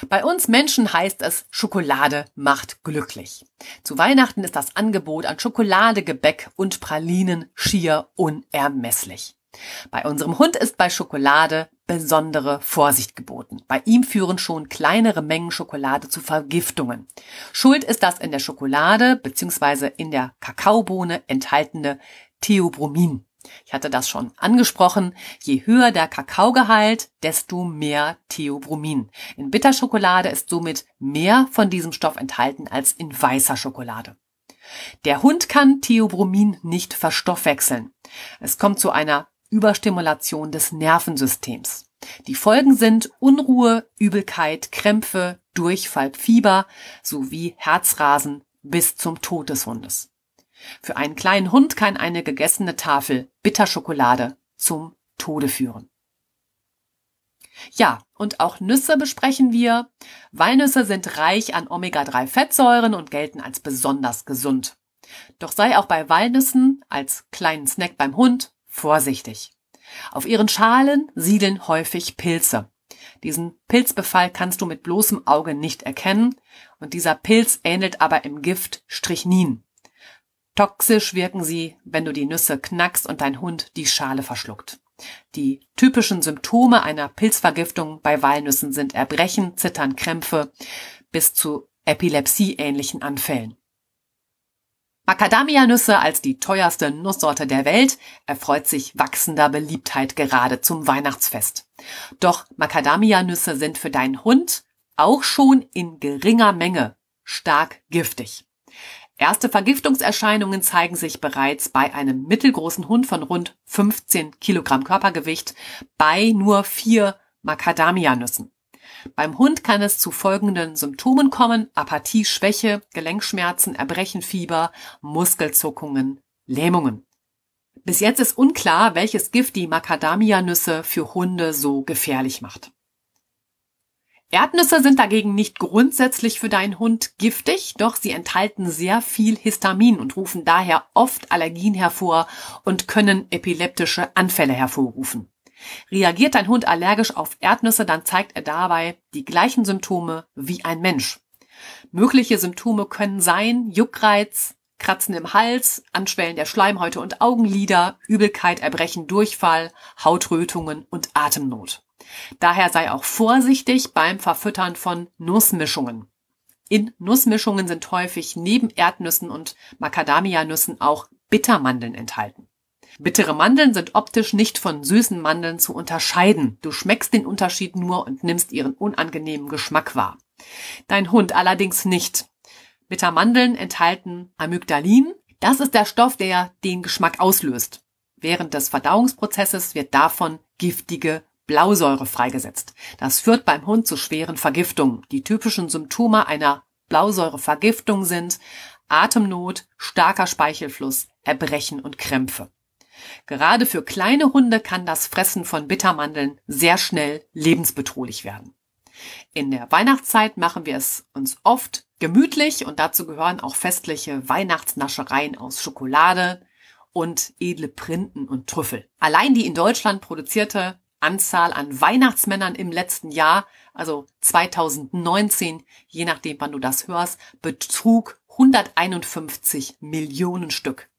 Bei uns Menschen heißt es, Schokolade macht glücklich. Zu Weihnachten ist das Angebot an Schokolade, Gebäck und Pralinen schier unermesslich. Bei unserem Hund ist bei Schokolade besondere Vorsicht geboten. Bei ihm führen schon kleinere Mengen Schokolade zu Vergiftungen. Schuld ist das in der Schokolade bzw. in der Kakaobohne enthaltene Theobromin. Ich hatte das schon angesprochen. Je höher der Kakaogehalt, desto mehr Theobromin. In Bitterschokolade ist somit mehr von diesem Stoff enthalten als in weißer Schokolade. Der Hund kann Theobromin nicht verstoffwechseln. Es kommt zu einer Überstimulation des Nervensystems. Die Folgen sind Unruhe, Übelkeit, Krämpfe, Durchfall, Fieber sowie Herzrasen bis zum Tod des Hundes. Für einen kleinen Hund kann eine gegessene Tafel Bitterschokolade zum Tode führen. Ja, und auch Nüsse besprechen wir. Walnüsse sind reich an Omega-3-Fettsäuren und gelten als besonders gesund. Doch sei auch bei Walnüssen als kleinen Snack beim Hund vorsichtig. Auf ihren Schalen siedeln häufig Pilze. Diesen Pilzbefall kannst du mit bloßem Auge nicht erkennen und dieser Pilz ähnelt aber im Gift Strichnin. Toxisch wirken sie, wenn du die Nüsse knackst und dein Hund die Schale verschluckt. Die typischen Symptome einer Pilzvergiftung bei Walnüssen sind Erbrechen, Zittern, Krämpfe bis zu epilepsieähnlichen Anfällen. Macadamia-Nüsse als die teuerste Nusssorte der Welt erfreut sich wachsender Beliebtheit gerade zum Weihnachtsfest. Doch Macadamia-Nüsse sind für deinen Hund auch schon in geringer Menge stark giftig. Erste Vergiftungserscheinungen zeigen sich bereits bei einem mittelgroßen Hund von rund 15 Kilogramm Körpergewicht bei nur vier Macadamia-Nüssen. Beim Hund kann es zu folgenden Symptomen kommen. Apathie, Schwäche, Gelenkschmerzen, Erbrechen, Fieber, Muskelzuckungen, Lähmungen. Bis jetzt ist unklar, welches Gift die Macadamia-Nüsse für Hunde so gefährlich macht. Erdnüsse sind dagegen nicht grundsätzlich für deinen Hund giftig, doch sie enthalten sehr viel Histamin und rufen daher oft Allergien hervor und können epileptische Anfälle hervorrufen. Reagiert dein Hund allergisch auf Erdnüsse, dann zeigt er dabei die gleichen Symptome wie ein Mensch. Mögliche Symptome können sein Juckreiz, Kratzen im Hals, Anschwellen der Schleimhäute und Augenlider, Übelkeit, Erbrechen, Durchfall, Hautrötungen und Atemnot. Daher sei auch vorsichtig beim Verfüttern von Nussmischungen. In Nussmischungen sind häufig neben Erdnüssen und Macadamia-Nüssen auch Bittermandeln enthalten. Bittere Mandeln sind optisch nicht von süßen Mandeln zu unterscheiden. Du schmeckst den Unterschied nur und nimmst ihren unangenehmen Geschmack wahr. Dein Hund allerdings nicht. Bittermandeln enthalten Amygdalin. Das ist der Stoff, der den Geschmack auslöst. Während des Verdauungsprozesses wird davon giftige Blausäure freigesetzt. Das führt beim Hund zu schweren Vergiftungen. Die typischen Symptome einer Blausäurevergiftung sind Atemnot, starker Speichelfluss, Erbrechen und Krämpfe. Gerade für kleine Hunde kann das Fressen von Bittermandeln sehr schnell lebensbedrohlich werden. In der Weihnachtszeit machen wir es uns oft gemütlich und dazu gehören auch festliche Weihnachtsnaschereien aus Schokolade und edle Printen und Trüffel. Allein die in Deutschland produzierte Anzahl an Weihnachtsmännern im letzten Jahr, also 2019, je nachdem wann du das hörst, betrug 151 Millionen Stück.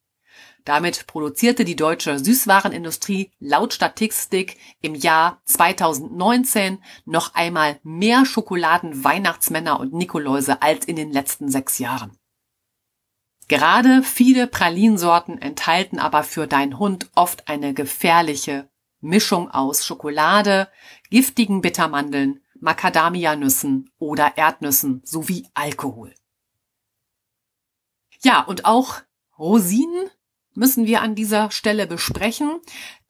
Damit produzierte die deutsche Süßwarenindustrie laut Statistik im Jahr 2019 noch einmal mehr Schokoladen, Weihnachtsmänner und Nikoläuse als in den letzten sechs Jahren. Gerade viele Pralinsorten enthalten aber für deinen Hund oft eine gefährliche Mischung aus Schokolade, giftigen Bittermandeln, Macadamia-Nüssen oder Erdnüssen sowie Alkohol. Ja, und auch Rosinen müssen wir an dieser Stelle besprechen.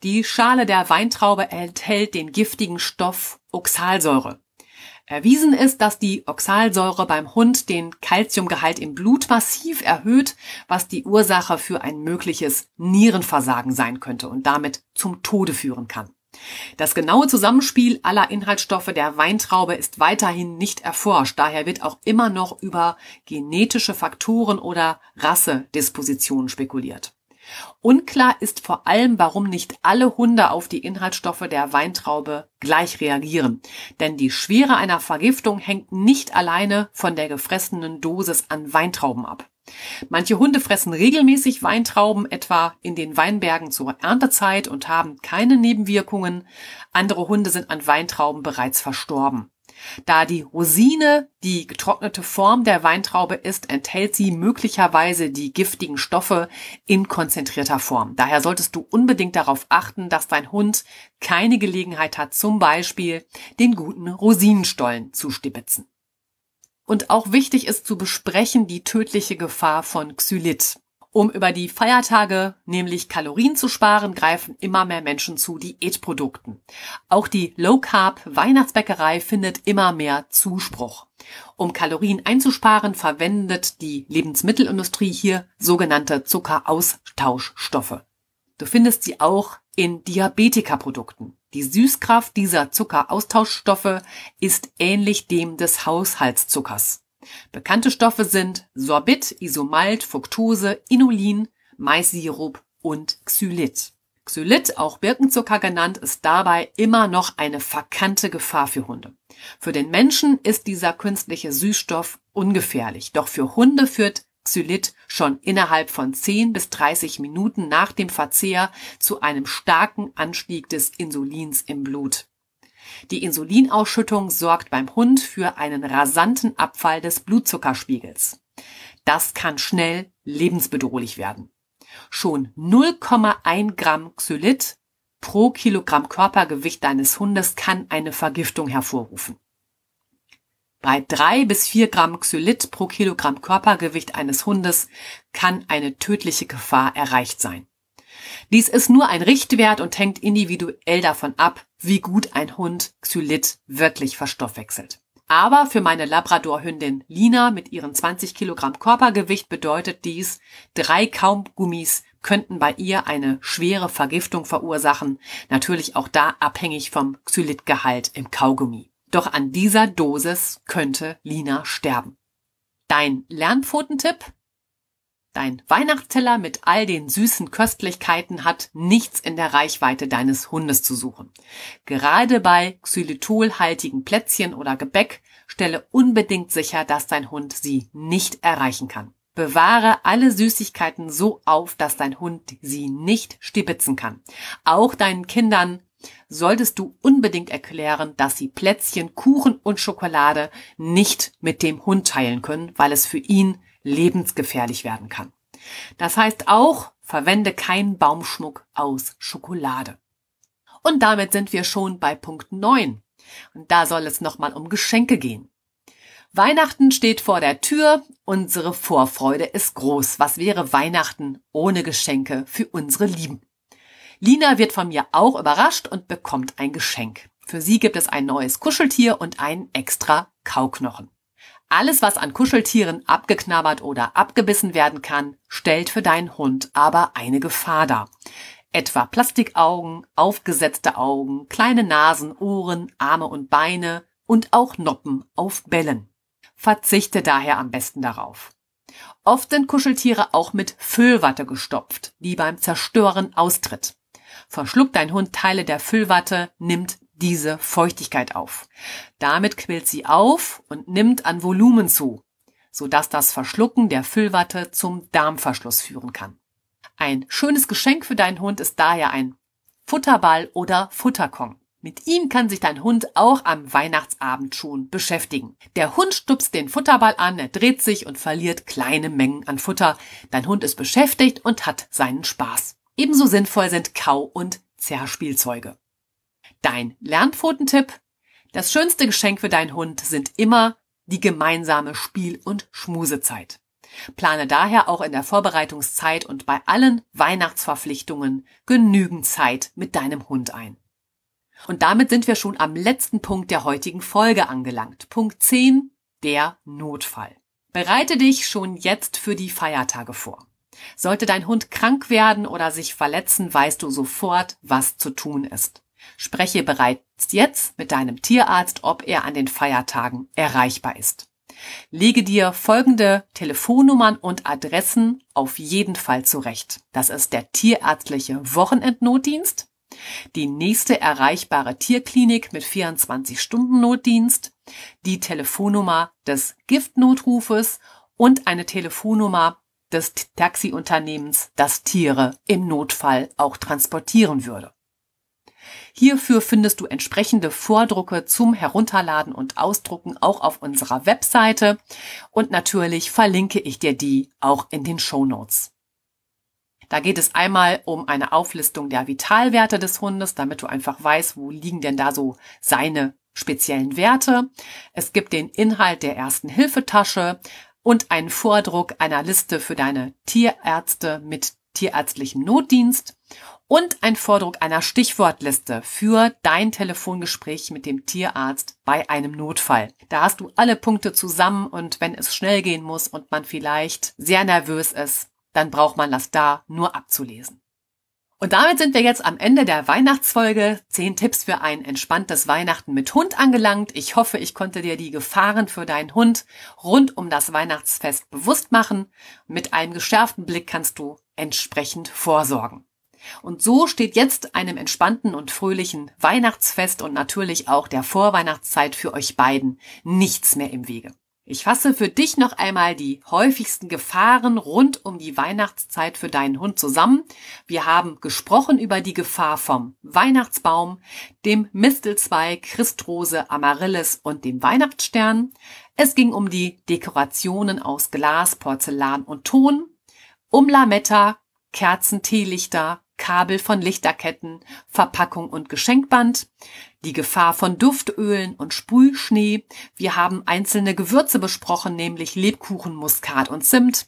Die Schale der Weintraube enthält den giftigen Stoff Oxalsäure. Erwiesen ist, dass die Oxalsäure beim Hund den Kalziumgehalt im Blut massiv erhöht, was die Ursache für ein mögliches Nierenversagen sein könnte und damit zum Tode führen kann. Das genaue Zusammenspiel aller Inhaltsstoffe der Weintraube ist weiterhin nicht erforscht, daher wird auch immer noch über genetische Faktoren oder Rassedispositionen spekuliert. Unklar ist vor allem, warum nicht alle Hunde auf die Inhaltsstoffe der Weintraube gleich reagieren. Denn die Schwere einer Vergiftung hängt nicht alleine von der gefressenen Dosis an Weintrauben ab. Manche Hunde fressen regelmäßig Weintrauben, etwa in den Weinbergen zur Erntezeit und haben keine Nebenwirkungen. Andere Hunde sind an Weintrauben bereits verstorben. Da die Rosine die getrocknete Form der Weintraube ist, enthält sie möglicherweise die giftigen Stoffe in konzentrierter Form. Daher solltest du unbedingt darauf achten, dass dein Hund keine Gelegenheit hat, zum Beispiel den guten Rosinenstollen zu stibitzen. Und auch wichtig ist zu besprechen die tödliche Gefahr von Xylit. Um über die Feiertage nämlich Kalorien zu sparen, greifen immer mehr Menschen zu Diätprodukten. Auch die Low Carb Weihnachtsbäckerei findet immer mehr Zuspruch. Um Kalorien einzusparen, verwendet die Lebensmittelindustrie hier sogenannte Zuckeraustauschstoffe. Du findest sie auch in Diabetikaprodukten. Die Süßkraft dieser Zuckeraustauschstoffe ist ähnlich dem des Haushaltszuckers. Bekannte Stoffe sind Sorbit, Isomalt, Fructose, Inulin, Maissirup und Xylit. Xylit, auch Birkenzucker genannt, ist dabei immer noch eine verkannte Gefahr für Hunde. Für den Menschen ist dieser künstliche Süßstoff ungefährlich, doch für Hunde führt Xylit schon innerhalb von 10 bis 30 Minuten nach dem Verzehr zu einem starken Anstieg des Insulins im Blut. Die Insulinausschüttung sorgt beim Hund für einen rasanten Abfall des Blutzuckerspiegels. Das kann schnell lebensbedrohlich werden. Schon 0,1 Gramm Xylit pro Kilogramm Körpergewicht deines Hundes kann eine Vergiftung hervorrufen. Bei drei bis vier Gramm Xylit pro Kilogramm Körpergewicht eines Hundes kann eine tödliche Gefahr erreicht sein. Dies ist nur ein Richtwert und hängt individuell davon ab, wie gut ein Hund Xylit wirklich verstoffwechselt. Aber für meine Labradorhündin Lina mit ihren 20 Kilogramm Körpergewicht bedeutet dies, drei Kaugummis könnten bei ihr eine schwere Vergiftung verursachen, natürlich auch da abhängig vom Xylitgehalt im Kaugummi. Doch an dieser Dosis könnte Lina sterben. Dein Lernpfotentipp? Dein Weihnachtsteller mit all den süßen Köstlichkeiten hat nichts in der Reichweite deines Hundes zu suchen. Gerade bei xylitolhaltigen Plätzchen oder Gebäck stelle unbedingt sicher, dass dein Hund sie nicht erreichen kann. Bewahre alle Süßigkeiten so auf, dass dein Hund sie nicht stibitzen kann. Auch deinen Kindern solltest du unbedingt erklären, dass sie Plätzchen, Kuchen und Schokolade nicht mit dem Hund teilen können, weil es für ihn lebensgefährlich werden kann. Das heißt auch, verwende keinen Baumschmuck aus Schokolade. Und damit sind wir schon bei Punkt 9. Und da soll es nochmal um Geschenke gehen. Weihnachten steht vor der Tür, unsere Vorfreude ist groß. Was wäre Weihnachten ohne Geschenke für unsere Lieben? Lina wird von mir auch überrascht und bekommt ein Geschenk. Für sie gibt es ein neues Kuscheltier und einen extra Kauknochen. Alles, was an Kuscheltieren abgeknabbert oder abgebissen werden kann, stellt für deinen Hund aber eine Gefahr dar. Etwa Plastikaugen, aufgesetzte Augen, kleine Nasen, Ohren, Arme und Beine und auch Noppen auf Bällen. Verzichte daher am besten darauf. Oft sind Kuscheltiere auch mit Füllwatte gestopft, die beim Zerstören austritt. Verschluckt dein Hund Teile der Füllwatte, nimmt diese Feuchtigkeit auf. Damit quillt sie auf und nimmt an Volumen zu, sodass das Verschlucken der Füllwatte zum Darmverschluss führen kann. Ein schönes Geschenk für deinen Hund ist daher ein Futterball oder Futterkong. Mit ihm kann sich dein Hund auch am Weihnachtsabend schon beschäftigen. Der Hund stupst den Futterball an, er dreht sich und verliert kleine Mengen an Futter. Dein Hund ist beschäftigt und hat seinen Spaß. Ebenso sinnvoll sind Kau- und Zerrspielzeuge. Dein Lernpfotentipp? Das schönste Geschenk für deinen Hund sind immer die gemeinsame Spiel- und Schmusezeit. Plane daher auch in der Vorbereitungszeit und bei allen Weihnachtsverpflichtungen genügend Zeit mit deinem Hund ein. Und damit sind wir schon am letzten Punkt der heutigen Folge angelangt. Punkt 10, der Notfall. Bereite dich schon jetzt für die Feiertage vor. Sollte dein Hund krank werden oder sich verletzen, weißt du sofort, was zu tun ist. Spreche bereits jetzt mit deinem Tierarzt, ob er an den Feiertagen erreichbar ist. Lege dir folgende Telefonnummern und Adressen auf jeden Fall zurecht. Das ist der tierärztliche Wochenendnotdienst, die nächste erreichbare Tierklinik mit 24-Stunden-Notdienst, die Telefonnummer des Giftnotrufes und eine Telefonnummer des Taxiunternehmens, das Tiere im Notfall auch transportieren würde. Hierfür findest du entsprechende Vordrucke zum Herunterladen und Ausdrucken auch auf unserer Webseite und natürlich verlinke ich dir die auch in den Show Notes. Da geht es einmal um eine Auflistung der Vitalwerte des Hundes, damit du einfach weißt, wo liegen denn da so seine speziellen Werte. Es gibt den Inhalt der ersten Hilfetasche und einen Vordruck einer Liste für deine Tierärzte mit tierärztlichem Notdienst und ein Vordruck einer Stichwortliste für dein Telefongespräch mit dem Tierarzt bei einem Notfall. Da hast du alle Punkte zusammen und wenn es schnell gehen muss und man vielleicht sehr nervös ist, dann braucht man das da nur abzulesen. Und damit sind wir jetzt am Ende der Weihnachtsfolge. Zehn Tipps für ein entspanntes Weihnachten mit Hund angelangt. Ich hoffe, ich konnte dir die Gefahren für deinen Hund rund um das Weihnachtsfest bewusst machen. Mit einem geschärften Blick kannst du entsprechend vorsorgen. Und so steht jetzt einem entspannten und fröhlichen Weihnachtsfest und natürlich auch der Vorweihnachtszeit für euch beiden nichts mehr im Wege. Ich fasse für dich noch einmal die häufigsten Gefahren rund um die Weihnachtszeit für deinen Hund zusammen. Wir haben gesprochen über die Gefahr vom Weihnachtsbaum, dem Mistelzweig, Christrose, Amaryllis und dem Weihnachtsstern. Es ging um die Dekorationen aus Glas, Porzellan und Ton, um Lametta, Kerzen, Teelichter, Kabel von Lichterketten, Verpackung und Geschenkband, die Gefahr von Duftölen und Sprühschnee. Wir haben einzelne Gewürze besprochen, nämlich Lebkuchen, Muskat und Zimt.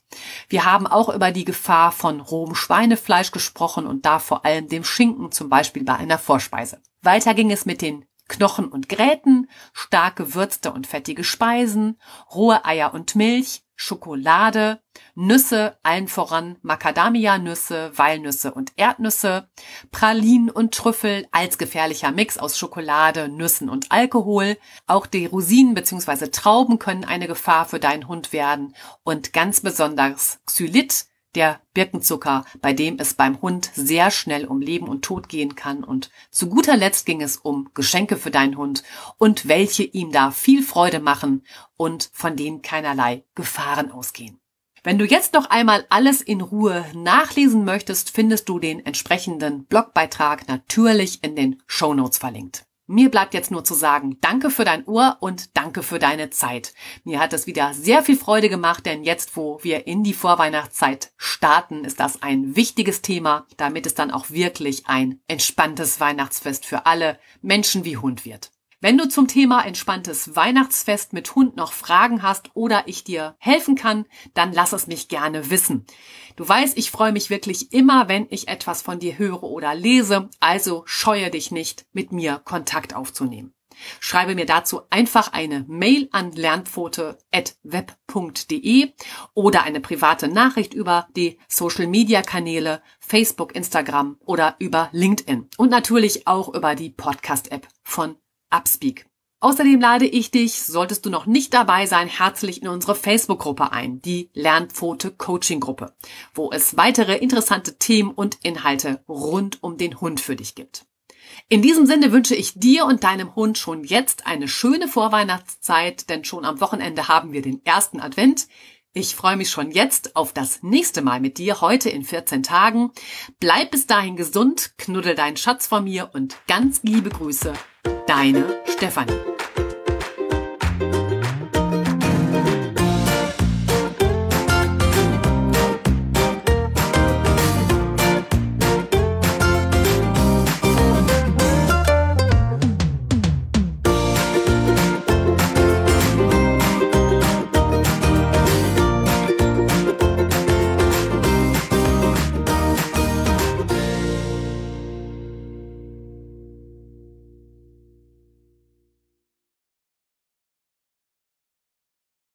Wir haben auch über die Gefahr von rohem Schweinefleisch gesprochen und da vor allem dem Schinken, zum Beispiel bei einer Vorspeise. Weiter ging es mit den Knochen und Gräten, stark gewürzte und fettige Speisen, rohe Eier und Milch, Schokolade, Nüsse, allen voran Macadamia-Nüsse, Walnüsse und Erdnüsse, Pralinen und Trüffel als gefährlicher Mix aus Schokolade, Nüssen und Alkohol. Auch die Rosinen bzw. Trauben können eine Gefahr für deinen Hund werden und ganz besonders Xylit, der Birkenzucker, bei dem es beim Hund sehr schnell um Leben und Tod gehen kann. Und zu guter Letzt ging es um Geschenke für deinen Hund und welche ihm da viel Freude machen und von denen keinerlei Gefahren ausgehen. Wenn du jetzt noch einmal alles in Ruhe nachlesen möchtest, findest du den entsprechenden Blogbeitrag natürlich in den Show Notes verlinkt. Mir bleibt jetzt nur zu sagen, danke für dein Ohr und danke für deine Zeit. Mir hat es wieder sehr viel Freude gemacht, denn jetzt, wo wir in die Vorweihnachtszeit starten, ist das ein wichtiges Thema, damit es dann auch wirklich ein entspanntes Weihnachtsfest für alle Menschen wie Hund wird. Wenn du zum Thema entspanntes Weihnachtsfest mit Hund noch Fragen hast oder ich dir helfen kann, dann lass es mich gerne wissen. Du weißt, ich freue mich wirklich immer, wenn ich etwas von dir höre oder lese, also scheue dich nicht, mit mir Kontakt aufzunehmen. Schreibe mir dazu einfach eine Mail an lernpfote.web.de oder eine private Nachricht über die Social Media Kanäle Facebook, Instagram oder über LinkedIn und natürlich auch über die Podcast App von Upspeak. Außerdem lade ich dich, solltest du noch nicht dabei sein, herzlich in unsere Facebook-Gruppe ein, die Lernpfote Coaching Gruppe, wo es weitere interessante Themen und Inhalte rund um den Hund für dich gibt. In diesem Sinne wünsche ich dir und deinem Hund schon jetzt eine schöne Vorweihnachtszeit, denn schon am Wochenende haben wir den ersten Advent. Ich freue mich schon jetzt auf das nächste Mal mit dir heute in 14 Tagen. Bleib bis dahin gesund, knuddel deinen Schatz von mir und ganz liebe Grüße Deine Stefanie.